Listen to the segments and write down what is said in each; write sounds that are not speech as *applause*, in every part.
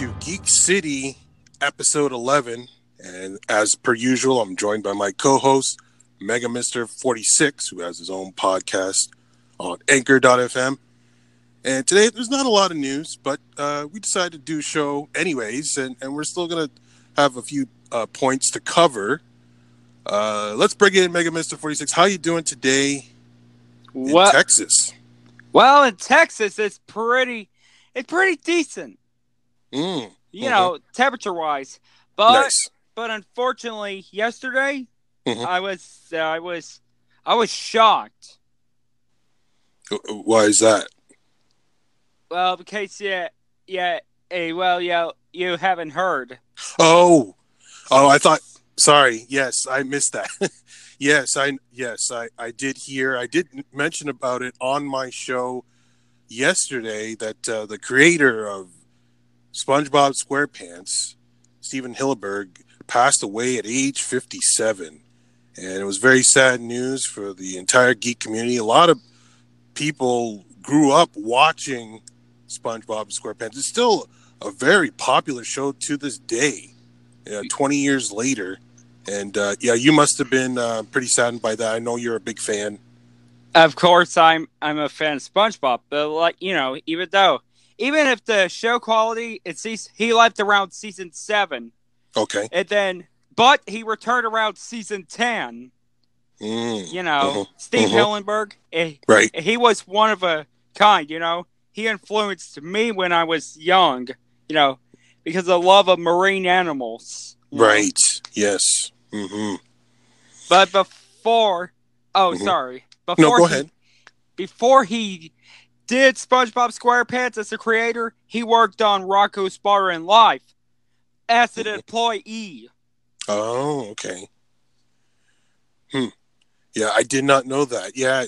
to Geek City, episode 11. And as per usual, I'm joined by my co-host, Mega Mister 46, who has his own podcast on Anchor.fm. And today there's not a lot of news, but uh, we decided to do a show anyways, and, and we're still gonna have a few uh, points to cover. Uh, let's bring in Mega Mister 46. How you doing today in Texas? well, in Texas, it's pretty, it's pretty decent, Mm, you Mhm. know, temperature wise. But nice. but unfortunately, yesterday, Mhm. I was uh, I was I was shocked. Why is that? Well, because yeah, yeah, hey, well, yeah, you haven't heard. Oh, oh, I thought. Sorry. Yes, I missed that. *laughs* yes, I yes I I did hear. I did mention about it on my show yesterday that uh, the creator of SpongeBob SquarePants, Stephen Hillenburg, passed away at age 57, and it was very sad news for the entire geek community. A lot of people grew up watching SpongeBob SquarePants. It's still a very popular show to this day, uh, 20 years later. And uh, yeah, you must have been uh, pretty saddened by that. I know you're a big fan. Of course, I'm I'm a fan of SpongeBob, but like you know, even though even if the show quality it's seas- he left around season seven, Okay. and then but he returned around season ten. Mm, You know, Mhm. Steve Mhm. Hillenburg. eh, right. he was one of a kind, you know. He influenced me when I was young, you know, because of love of marine animals. you know. Right. Yes. hmm But before, oh, Mhm. sorry. No, Before go he, ahead. Before he did SpongeBob SquarePants as a creator, he worked on Rocko's Modern Life as an Mhm. employee. Oh, okay. Hmm. Yeah, I did not know that. Yeah.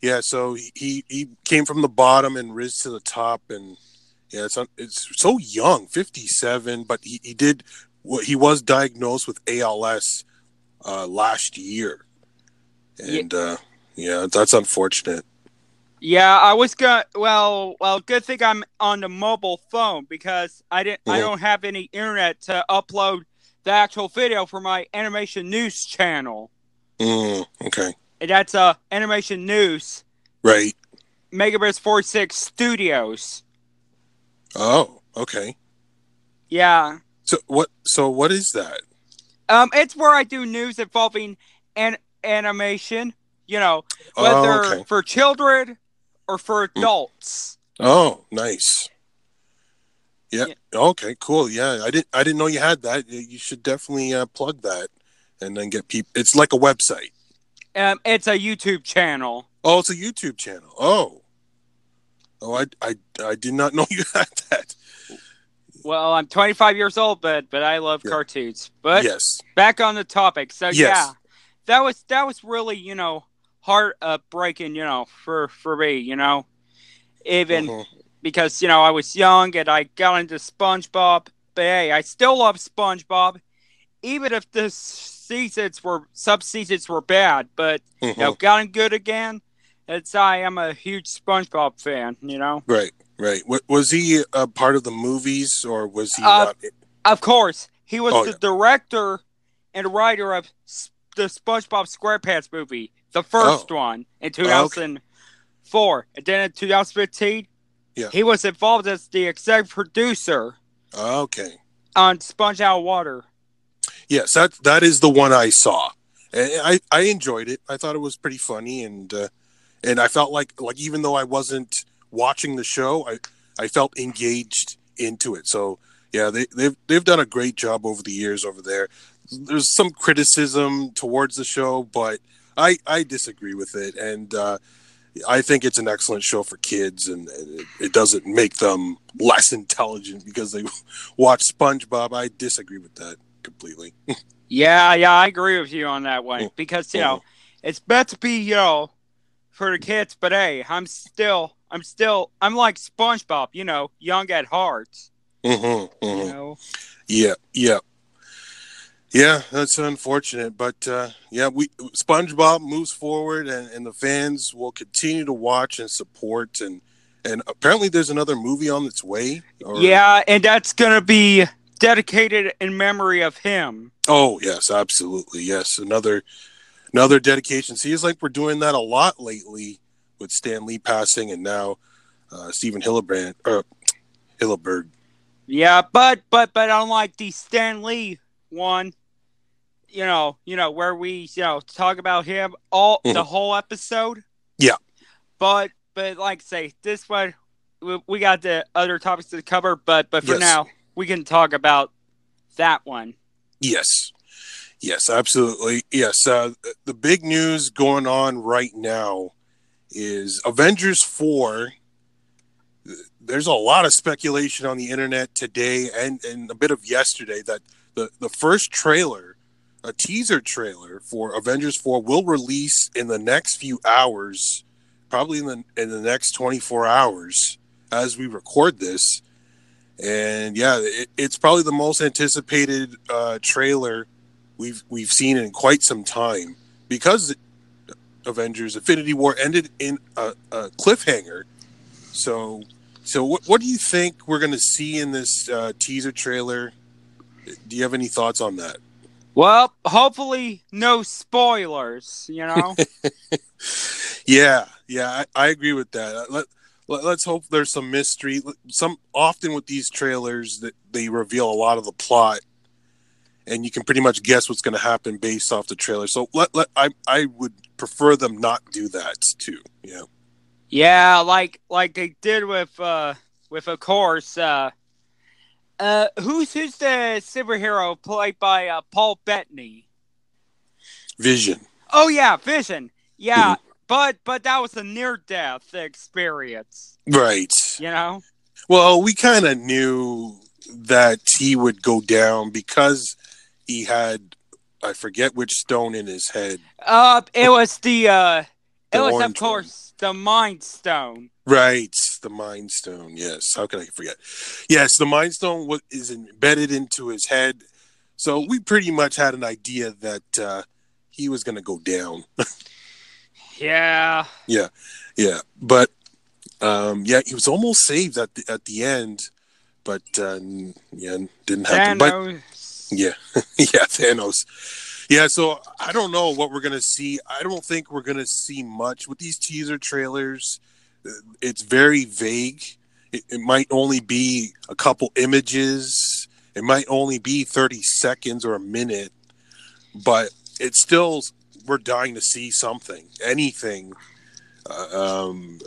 Yeah. So he he came from the bottom and rose to the top, and yeah, it's it's so young, fifty seven, but he he did what he was diagnosed with ALS uh, last year, Ye- and uh, yeah, that's unfortunate. Yeah, I was gonna. Well, well, good thing I'm on the mobile phone because I didn't. I Mhm. don't have any internet to upload the actual video for my animation news channel. Mm, okay. And that's uh animation news Right. Megaverse 46 Studios. Oh, okay. Yeah. So what? So what is that? Um, it's where I do news involving an animation. You know, Oh, whether okay. for children or for adults. Oh, nice. Yeah. Yeah. Okay. Cool. Yeah. I didn't. I didn't know you had that. You- should definitely uh, plug that, and then get people. It's like a website. Um, it's a YouTube channel. Oh, it's a YouTube channel. Oh. Oh, I, I, I did not *laughs* know you had that. Well, I'm 25 years old, but but I love Yeah. cartoons. But yes. back on the topic. So Yes. yeah, that was that was really you know heart uh, breaking you know for for me you know even Mhm. because you know I was young and I got into SpongeBob. But hey, I still love SpongeBob, even if the seasons were sub seasons were bad. But you know, Mhm. gotten good again. It's I am a huge SpongeBob fan. You know, Right. Right. Wa- Was he a part of the movies, or was he Uh, not? of course he was Oh, the yeah. director and writer of S- the SpongeBob SquarePants movie, the first Oh. one in okay. 2004, and then in 2015, Yeah. he was involved as the executive producer Okay. on Sponge Out of Water. Yes, that that is the one I saw. And I I enjoyed it. I thought it was pretty funny, and uh, and I felt like like even though I wasn't watching the show, I I felt engaged into it. So yeah, they they've they've done a great job over the years over there. There's some criticism towards the show, but I I disagree with it, and uh, I think it's an excellent show for kids, and, and it, it doesn't make them less intelligent because they *laughs* watch SpongeBob. I disagree with that completely. *laughs* Yeah, yeah, I agree with you on that one Mm. because you know it's meant to be you know for the kids, but hey, I'm still, I'm still, I'm like SpongeBob, you know, young at heart. Mm-hmm, You know, Yeah, yeah, Yeah, that's unfortunate, but uh, yeah, we SpongeBob moves forward, and, and the fans will continue to watch and support, and and apparently there's another movie on its way. or- Yeah, and that's gonna be dedicated in memory of him. Oh yes, absolutely. Yes, another another dedication. Seems like we're doing that a lot lately with Stan Lee passing, and now uh, Stephen Hillebrand or Hilleberg. Yeah, but but but unlike the Stan Lee one, you know, you know where we you know talk about him all the Mhm. whole episode. Yeah. But but like I say this one, we, we got the other topics to cover. But but for Yes. now, we can talk about that one. Yes, yes, absolutely. Yes, uh, the big news going on right now is Avengers four. There's a lot of speculation on the internet today and, and a bit of yesterday that the, the first trailer, a teaser trailer for Avengers 4 will release in the next few hours, probably in the in the next 24 hours as we record this. And yeah, it, it's probably the most anticipated uh, trailer we've we've seen in quite some time because Avengers Infinity War ended in a, a cliffhanger. So so what what do you think we're going to see in this uh, teaser trailer? Do you have any thoughts on that? Well, hopefully no spoilers. You know. *laughs* Yeah, yeah, I, I agree with that. Uh, Let, let let's hope there's some mystery. Some often with these trailers that they reveal a lot of the plot, and you can pretty much guess what's going to happen based off the trailer. So let, let I I would prefer them not do that too. Yeah, Yeah, like like they did with uh with of course uh uh who's who's the superhero played by uh, Paul Bettany? Vision. Oh yeah, Vision. Yeah, Mm-hmm. but but that was a near death experience, Right. you know? Well, we kind of knew that he would go down because he had I forget which stone in his head. Uh it was the uh The it was of orange one. course the Mind Stone. Right, the Mind Stone. Yes, how can I forget? Yes, the Mind Stone wa- is embedded into his head, so we pretty much had an idea that uh, he was going to go down. *laughs* Yeah. yeah, yeah. but um, yeah, he was almost saved at the at the end, but uh, yeah, didn't happen. But yeah, *laughs* yeah, Thanos. Yeah, so I don't know what we're gonna see. I don't think we're gonna see much with these teaser trailers. It's very vague. It, it might only be a couple images. It might only be thirty seconds or a minute, but it's still we're dying to see something, anything, uh, um,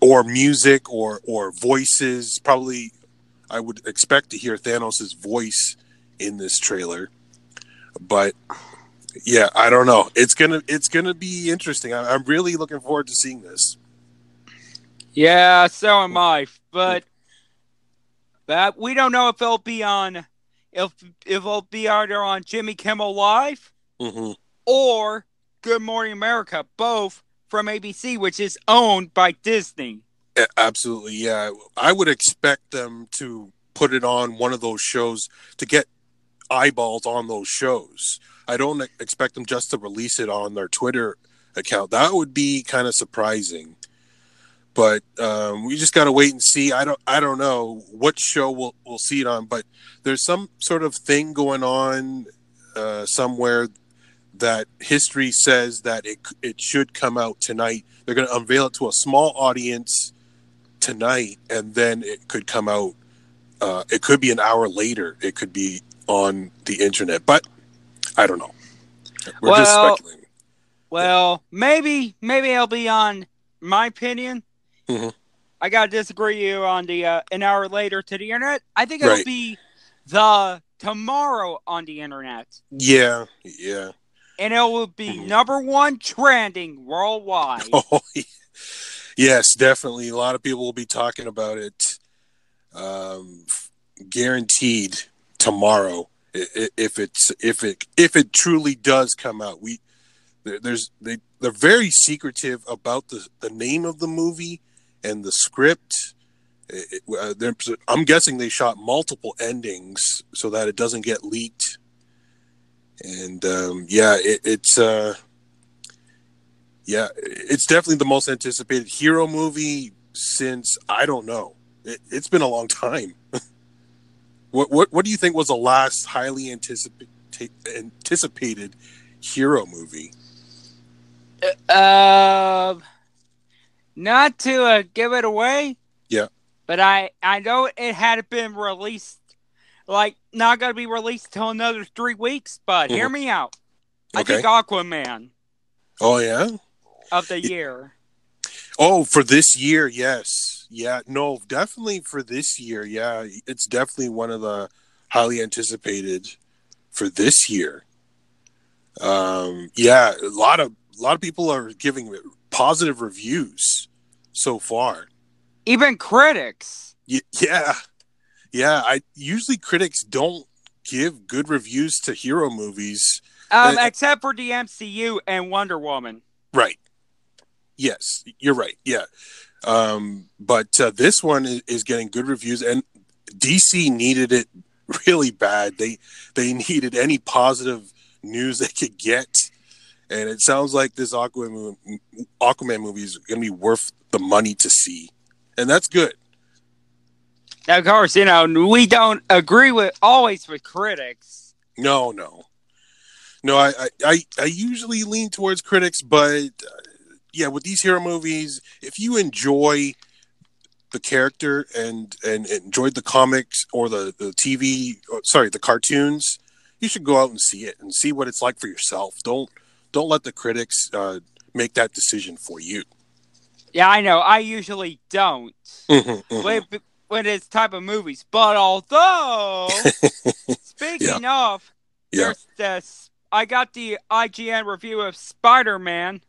or music or or voices. Probably, I would expect to hear Thanos' voice in this trailer but yeah i don't know it's gonna it's gonna be interesting I, i'm really looking forward to seeing this Yeah, so am I. But *laughs* but we don't know if it'll be on if if it'll be either on Jimmy Kimmel Live hmm or Good Morning America, both from ABC, which is owned by Disney. absolutely yeah i would expect them to put it on one of those shows to get eyeballs on those shows i don't expect them just to release it on their twitter account that would be kind of surprising but um, we just got to wait and see. I don't, I don't know what show we'll we'll see it on, but there's some sort of thing going on uh, somewhere that history says that it it should come out tonight. They're going to unveil it to a small audience tonight, and then it could come out. Uh, it could be an hour later. It could be on the internet, but I don't know. We're just Well- speculating. Well, maybe maybe it'll be on my opinion. Mhm. I gotta disagree you on the uh, an hour later to the internet. I think it'll Right. be the tomorrow on the internet. Yeah, yeah. And it will be Mhm. number one trending worldwide. *laughs* Oh, yes, definitely. A lot of people will be talking about it. Um, guaranteed tomorrow, if it's if it if it truly does come out. We there's they they're very secretive about the the name of the movie and the script. It- it- uh, I'm guessing they shot multiple endings so that it doesn't get leaked. and um, yeah, it, it's uh, yeah, it's definitely the most anticipated hero movie since I don't know. It, has been a long time. *laughs* what what what do you think was the last highly anticipated anticipated hero movie? Uh, not to uh, give it away. Yeah. But I I know it had been released, like not gonna be released till another three weeks. But mm-hmm. hear me out. Okay. I think Aquaman. Oh yeah. Of the year. Oh, for this year, yes, yeah, no, definitely for this year, yeah, it's definitely one of the highly anticipated for this year. Um, yeah, a lot of a lot of people are giving positive reviews so far. Even critics. Y- yeah. Yeah. I usually critics don't give good reviews to hero movies. Um, except for the MCU and Wonder Woman. Right. Yes, you're right. Yeah. Um, but uh, this one is, is getting good reviews and DC needed it *laughs* really bad. They they needed any positive news they could get and it sounds like this Aquaman Aquaman movie is going to be worth the money to see, and that's good. Now, of course, you know we don't agree with always with critics. No, no, no. I I, I usually lean towards critics, but uh, yeah, with these hero movies, if you enjoy the character and and enjoyed the comics or the the TV, sorry, the cartoons, you should go out and see it and see what it's like for yourself. Don't don't let the critics uh, make that decision for you. Yeah, I know. I usually don't mm-hmm, mm-hmm. When, when it's type of movies. But although, *laughs* speaking yeah. of, yeah. this. I got the IGN review of Spider Man.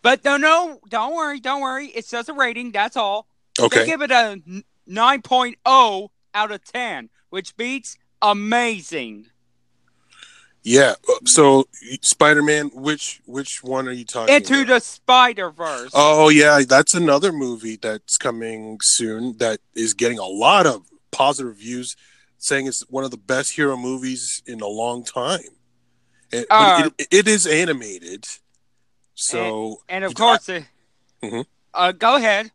But no, no, don't worry, don't worry. It says a rating. That's all. Okay. They give it a 9.0 out of 10, which beats amazing. Yeah. Uh, so Spider-Man, which which one are you talking? About? Into about? the Spider-Verse. Oh yeah, that's another movie that's coming soon that is getting a lot of positive reviews, saying it's one of the best hero movies in a long time. And, uh, it, it is animated, so and, and of course, I, mm-hmm. uh, go ahead.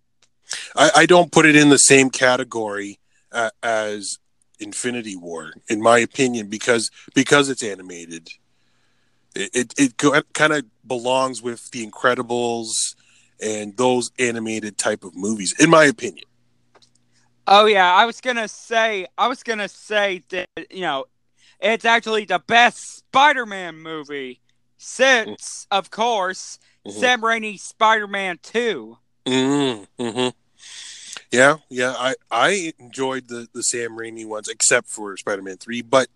I, I don't put it in the same category uh, as Infinity War, in my opinion, because because it's animated. It it, it kind of belongs with the Incredibles and those animated type of movies, in my opinion. Oh yeah, I was gonna say, I was gonna say that you know, it's actually the best Spider-Man movie since, mm-hmm. of course, mm-hmm. Sam Raimi's Spider-Man 2 mm-hmm. Yeah, yeah, I I enjoyed the the Sam Raimi ones except for Spider Man Three, but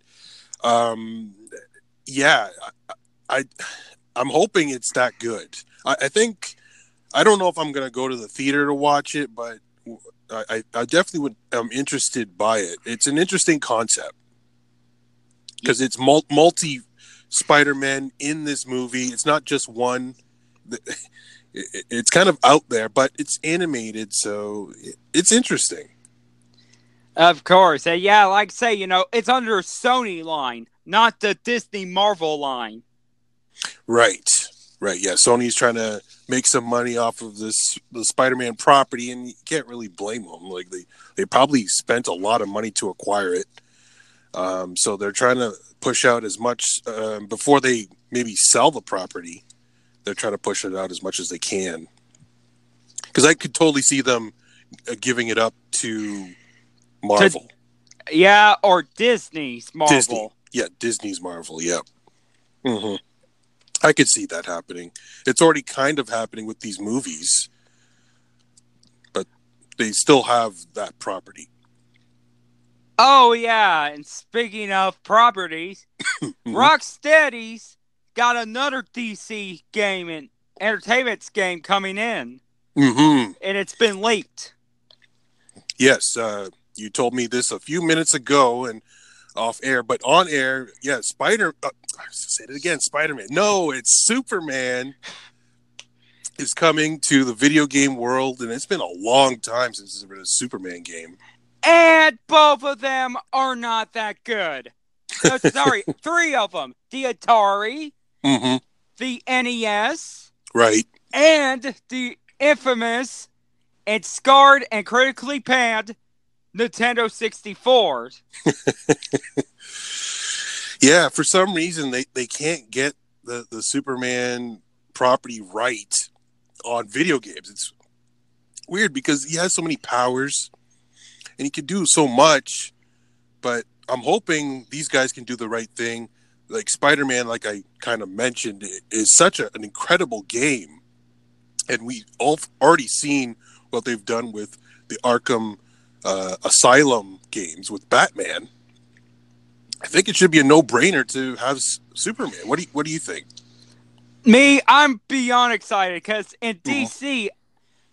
um, yeah, I, I I'm hoping it's that good. I, I think I don't know if I'm gonna go to the theater to watch it, but I, I definitely would. I'm interested by it. It's an interesting concept because it's multi Spider-Man in this movie. It's not just one it, it's kind of out there, but it's animated, so it, it's interesting. Of course, uh, yeah. Like I say, you know, it's under Sony line, not the Disney Marvel line. Right, right. Yeah, Sony's trying to make some money off of this the Spider-Man property, and you can't really blame them. Like they they probably spent a lot of money to acquire it, um, so they're trying to push out as much um, before they maybe sell the property they're trying to push it out as much as they can. Because I could totally see them uh, giving it up to Marvel. To, yeah, or Disney's Marvel. Disney. Yeah, Disney's Marvel. Yeah. Mm-hmm. I could see that happening. It's already kind of happening with these movies, but they still have that property. Oh yeah, and speaking of properties, *coughs* mm-hmm. Rocksteady's got another DC game and entertainment's game coming in. Mm-hmm. And it's been leaked. Yes, uh, you told me this a few minutes ago and off air, but on air, yeah, Spider. Uh, I said it again, Spider Man. No, it's Superman is coming to the video game world, and it's been a long time since there's been a Superman game. And both of them are not that good. no, sorry, *laughs* three of them: the Atari, mm-hmm. the NES, right, and the infamous and scarred and critically panned Nintendo 64. *laughs* yeah, for some reason they, they can't get the, the Superman property right on video games. It's weird because he has so many powers and he can do so much, but I'm hoping these guys can do the right thing. Like Spider Man, like I kind of mentioned, is such a, an incredible game. And we all already seen what they've done with the Arkham uh, Asylum games with Batman. I think it should be a no-brainer to have Superman. What do you, what do you think? Me, I'm beyond excited because in DC, mm-hmm.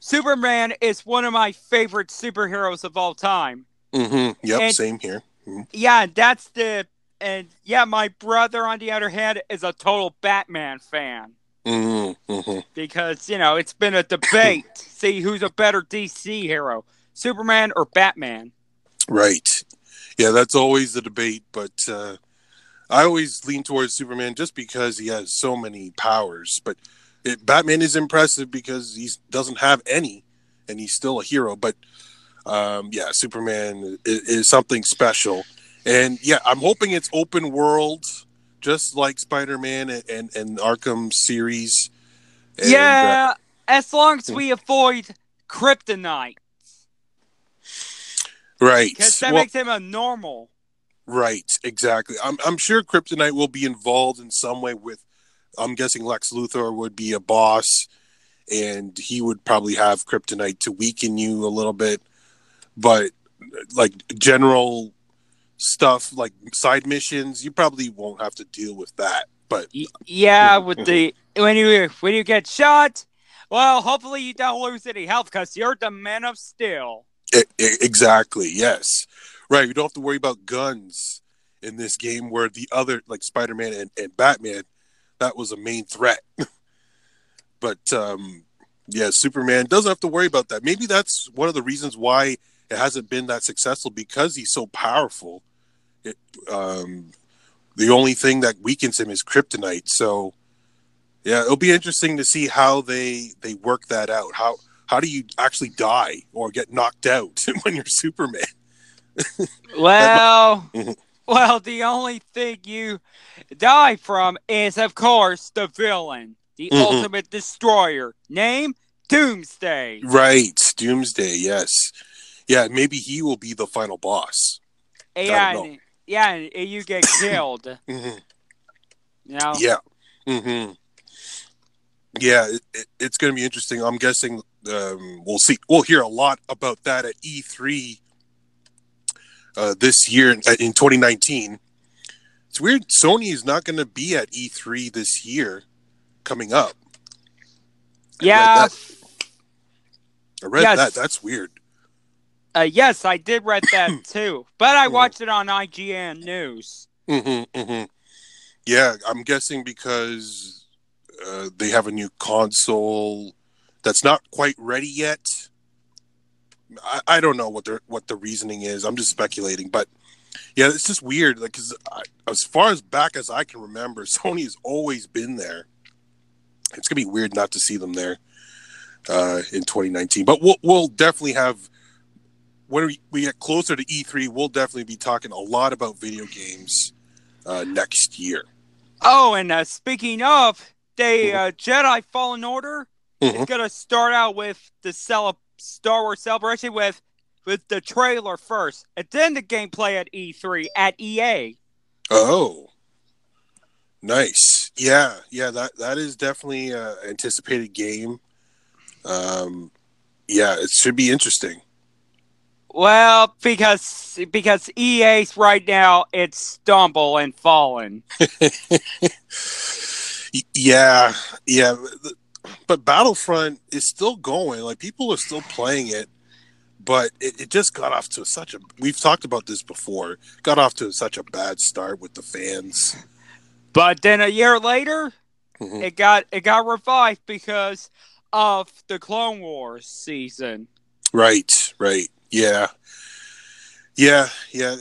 Superman is one of my favorite superheroes of all time. Mm-hmm. Yep, and, same here. Mm-hmm. Yeah, that's the and yeah, my brother on the other hand is a total Batman fan. Mm-hmm. mm-hmm. Because you know it's been a debate. *clears throat* see who's a better DC hero, Superman or Batman. Right. Yeah, that's always the debate, but uh, I always lean towards Superman just because he has so many powers. But it, Batman is impressive because he doesn't have any, and he's still a hero. But um, yeah, Superman is, is, something special, and yeah, I'm hoping it's open world, just like Spider-Man and, and, and Arkham series. And, yeah, uh, as long as we avoid kryptonite. Right. Because that well, makes him a normal. Right, exactly. I'm I'm sure Kryptonite will be involved in some way with I'm guessing Lex Luthor would be a boss and he would probably have kryptonite to weaken you a little bit. But like general stuff like side missions, you probably won't have to deal with that. But yeah, with the when you when you get shot, well, hopefully you don't lose any health because you're the man of steel. exactly. Yes. Right. You don't have to worry about guns in this game where the other, like Spider Man and, and Batman, that was a main threat. *laughs* but um, yeah, Superman doesn't have to worry about that. Maybe that's one of the reasons why it hasn't been that successful because he's so powerful. It, um, the only thing that weakens him is kryptonite. So yeah, it'll be interesting to see how they they work that out. How how do you actually die or get knocked out *laughs* when you're Superman? *laughs* well, well, the only thing you die from is, of course, the villain, the mm-hmm. ultimate destroyer. Name Doomsday. Right, Doomsday. Yes, yeah. Maybe he will be the final boss. Yeah, and, yeah, and you get *coughs* killed. mm-hmm. You know? Yeah. Mm-hmm. Yeah, it, it, it's going to be interesting. I'm guessing um, we'll see. We'll hear a lot about that at E3 uh, this year in, in 2019. It's weird. Sony is not going to be at E3 this year, coming up. Yeah, I read yes. that. That's weird. Uh, yes, I did read that *clears throat* too, but I mm-hmm. watched it on IGN News. Mm-hmm, mm-hmm. Yeah, I'm guessing because uh, they have a new console that's not quite ready yet. I, I don't know what the what the reasoning is. I'm just speculating, but yeah, it's just weird. Like, cause I, as far as back as I can remember, *laughs* Sony has always been there. It's gonna be weird not to see them there uh, in 2019, but we'll we'll definitely have when we, we get closer to E3, we'll definitely be talking a lot about video games uh, next year. Oh, and uh, speaking of, they mm-hmm. uh, Jedi Fallen Order mm-hmm. is gonna start out with the cele- Star Wars Celebration with with the trailer first, and then the gameplay at E3 at EA. Oh, nice. Yeah, yeah. That that is definitely an anticipated game. Um, yeah, it should be interesting. Well, because because EA's right now it's stumble and fallen. *laughs* yeah, yeah but Battlefront is still going. Like people are still playing it, but it, it, just got off to such a. We've talked about this before. Got off to such a bad start with the fans. But then a year later, mm-hmm. it got it got revived because of the Clone Wars season. Right. Right. Yeah. Yeah. Yeah.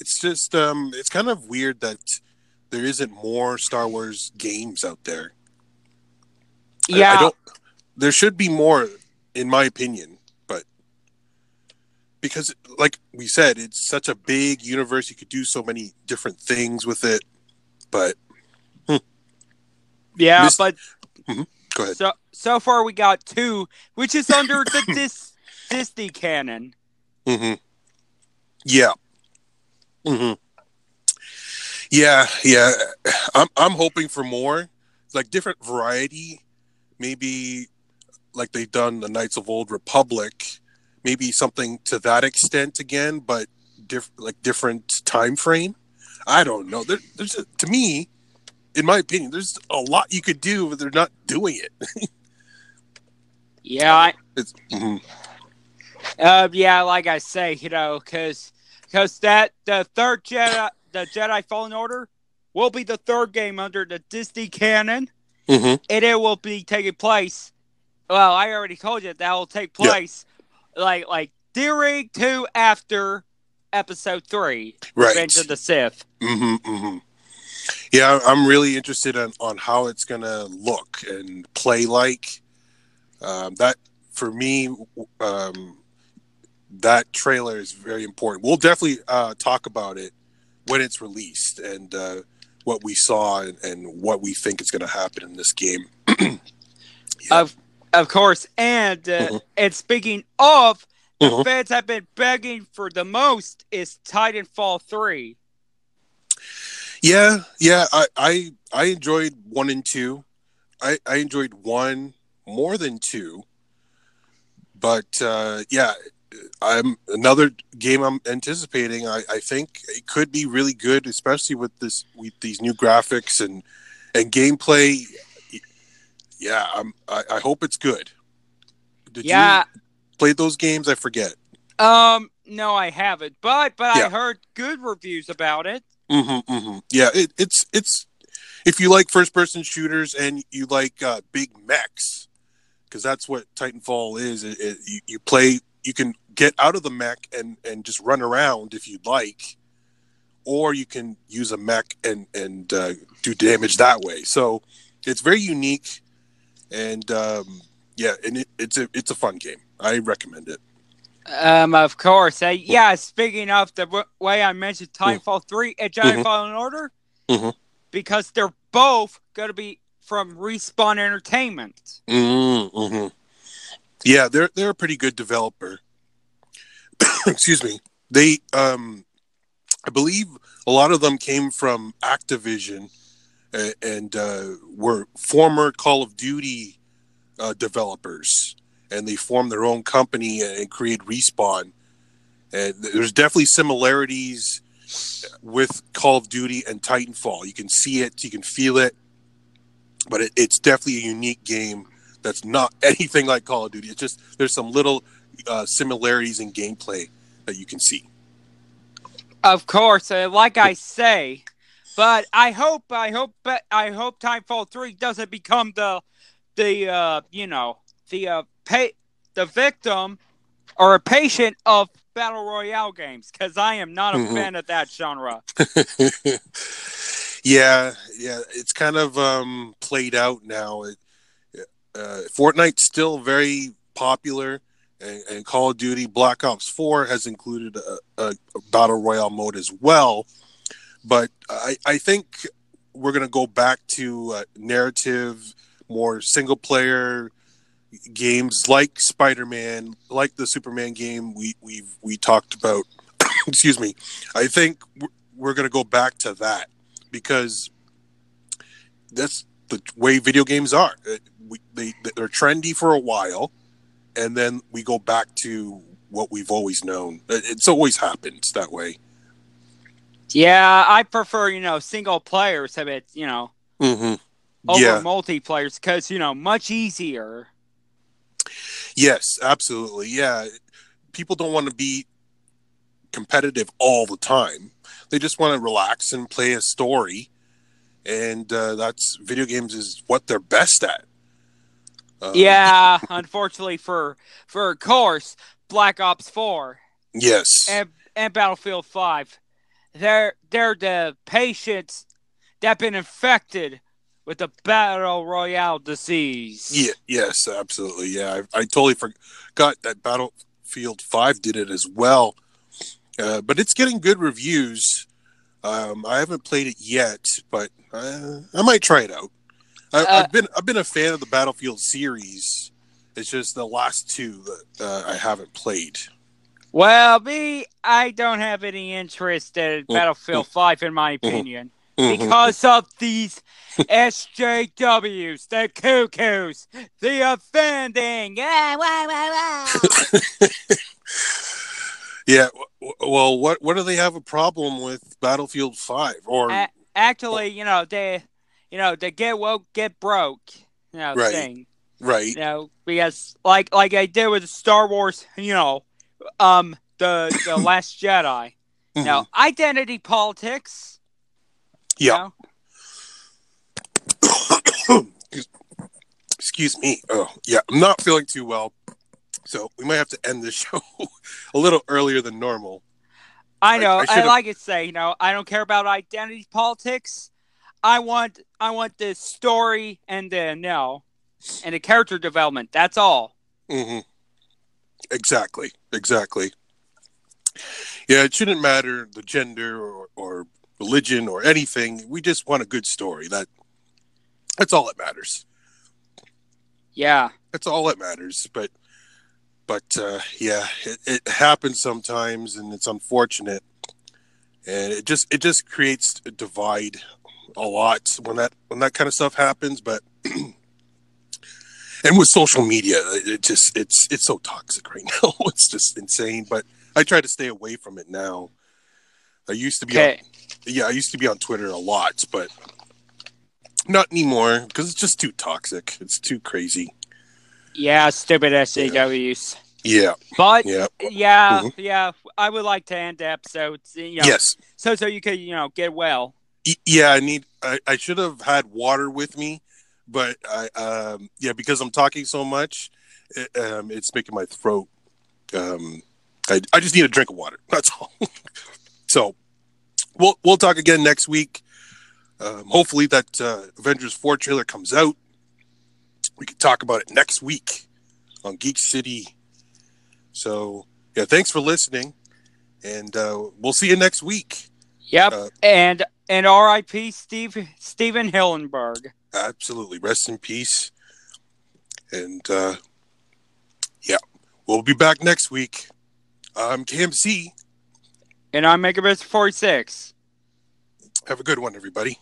it's just um, it's kind of weird that there isn't more Star Wars games out there. Yeah, I, I don't. There should be more, in my opinion, but because, like we said, it's such a big universe. You could do so many different things with it, but hmm. yeah, but mm-hmm. go ahead. So so far, we got two, which is under the *coughs* Dis- Disney canon. Mm-hmm. Yeah. Mm-hmm. Yeah, yeah. I'm I'm hoping for more, like different variety. Maybe like they've done the Knights of Old Republic. Maybe something to that extent again, but diff- like different time frame. I don't know. There, there's a, to me, in my opinion, there's a lot you could do, but they're not doing it. *laughs* yeah, I, it's. Mm-hmm. Uh, yeah, like I say, you know, because because that the third Jedi, the Jedi Fallen Order, will be the third game under the Disney canon, mm-hmm. and it will be taking place. Well, I already told you that will take place, yeah. like like during to after Episode Three, right? Revenge of the Sith. Mm-hmm, mm-hmm. Yeah, I'm really interested in, on how it's gonna look and play like. Um, that for me, um, that trailer is very important. We'll definitely uh, talk about it when it's released and uh, what we saw and, and, what we think is going to happen in this game. *clears throat* yeah. Of of course, and uh, mm-hmm. and speaking of, the mm-hmm. fans have been begging for the most is Titanfall three. Yeah, yeah, I I, I enjoyed one and two. I, I enjoyed one more than two, but uh, yeah, I'm another game I'm anticipating. I, I think it could be really good, especially with this with these new graphics and and gameplay. Yeah, I'm, I, I hope it's good. Did yeah. you play those games? I forget. Um, no, I haven't, but but yeah. I heard good reviews about it. Mm-hmm, mm-hmm. Yeah, it, it's it's if you like first person shooters and you like uh, big mechs, because that's what Titanfall is. It, it, you, you play you can get out of the mech and and just run around if you'd like or you can use a mech and and uh, do damage that way so it's very unique and um, yeah and it, it's a it's a fun game i recommend it um of course uh, yeah speaking of the w- way i mentioned mm. titanfall mm. 3 and Jedi mm-hmm. fallen order mm-hmm. because they're both going to be from respawn entertainment mm-hmm. Yeah, they're they're a pretty good developer. *coughs* Excuse me. They um I believe a lot of them came from Activision and, uh, were former Call of Duty uh, developers, and they formed their own company and created Respawn. And there's definitely similarities with Call of Duty and Titanfall. You can see it, you can feel it, but it, it's definitely a unique game that's not *laughs* anything like Call of Duty. It's just there's some little uh, similarities in gameplay that you can see. Of course, uh, like I say, but I hope, I hope, I hope Titanfall three doesn't become the, the uh, you know, the uh, pay, the victim or a patient of battle royale games because I am not a mm-hmm. fan of that genre. *laughs* yeah, yeah, it's kind of um, played out now. It, uh, Fortnite's still very popular, and, and, Call of Duty Black Ops 4 has included a, a, battle royale mode as well. But I, I think we're going to go back to uh, narrative, more single player games like Spider-Man, like the Superman game we we we talked about. *coughs* Excuse me. I think we're going to go back to that because that's the way video games are we, they they're trendy for a while, and then we go back to what we've always known. It's always happens that way. Yeah, I prefer you know single players have it you know mm-hmm. over yeah. multiplayers because you know much easier. Yes, absolutely. Yeah, people don't want to be competitive all the time. They just want to relax and play a story, and uh, that's video games is what they're best at. Uh, yeah, *laughs* unfortunately for for of course Black Ops Four. Yes. And and Battlefield Five. they're they're the patients that been infected with the battle royale disease. Yeah, yes, absolutely. Yeah, I, I totally forgot that Battlefield Five did it as well. Uh, but it's getting good reviews. Um, I haven't played it yet, but uh, I might try it out. I, have uh, been I've been a fan of the Battlefield series. It's just the last two that uh, I haven't played. Well, me, I don't have any interest in mm-hmm. Battlefield 5, in my mm-hmm. opinion, mm-hmm. because of these SJWs, the cuckoos, the offending. Ah, wah, wah, wah. *laughs* yeah, well, what what do they have a problem with Battlefield 5? Or a- Actually, you know, they, you know, they get woke, get broke, you know, right. thing. Right. You know, because like like I did with Star Wars, you know, um, the the *coughs* Last Jedi. Mm-hmm. Now, identity politics. Yeah. You know? *coughs* Excuse me. Oh, yeah. I'm not feeling too well, so we might have to end the *laughs* show a little earlier than normal. I know. I, I, I like to say, you know, I don't care about identity politics. I want, I want the story and the you know, and the character development. That's all. Mm-hmm. Exactly. Exactly. Yeah, it shouldn't matter the gender or, or religion or anything. We just want a good story. That that's all that matters. Yeah, that's all that matters. But but uh, yeah, it, it happens sometimes, and it's unfortunate, and it just it just creates a divide a lot when that when that kind of stuff happens. But *clears throat* and with social media, it just it's it's so toxic right *laughs* now. it's just insane. But I try to stay away from it now. I used to be, okay. on, yeah, I used to be on Twitter a lot, but not anymore because it's just too toxic. It's too crazy. Yeah, stupid SJWs. Yeah. But yeah, yeah, mm-hmm. yeah. I would like to end the episode. You know, yes. So so you could you know get well. Yeah, I need. I, I should have had water with me but I um, yeah because I'm talking so much, it, um, it's making my throat. Um, I I just need a drink of water. *laughs* That's all. so we'll we'll talk again next week. Um, hopefully that uh, Avengers four trailer comes out. We can talk about it next week on Geek City. So yeah, thanks for listening, and uh, we'll see you next week. Yep, uh, and and R.I.P. Steve Stephen Hillenburg absolutely. Rest in peace. And uh, yeah, we'll be back next week. I'm KMC. And I'm Megabus 46. Have a good one, everybody.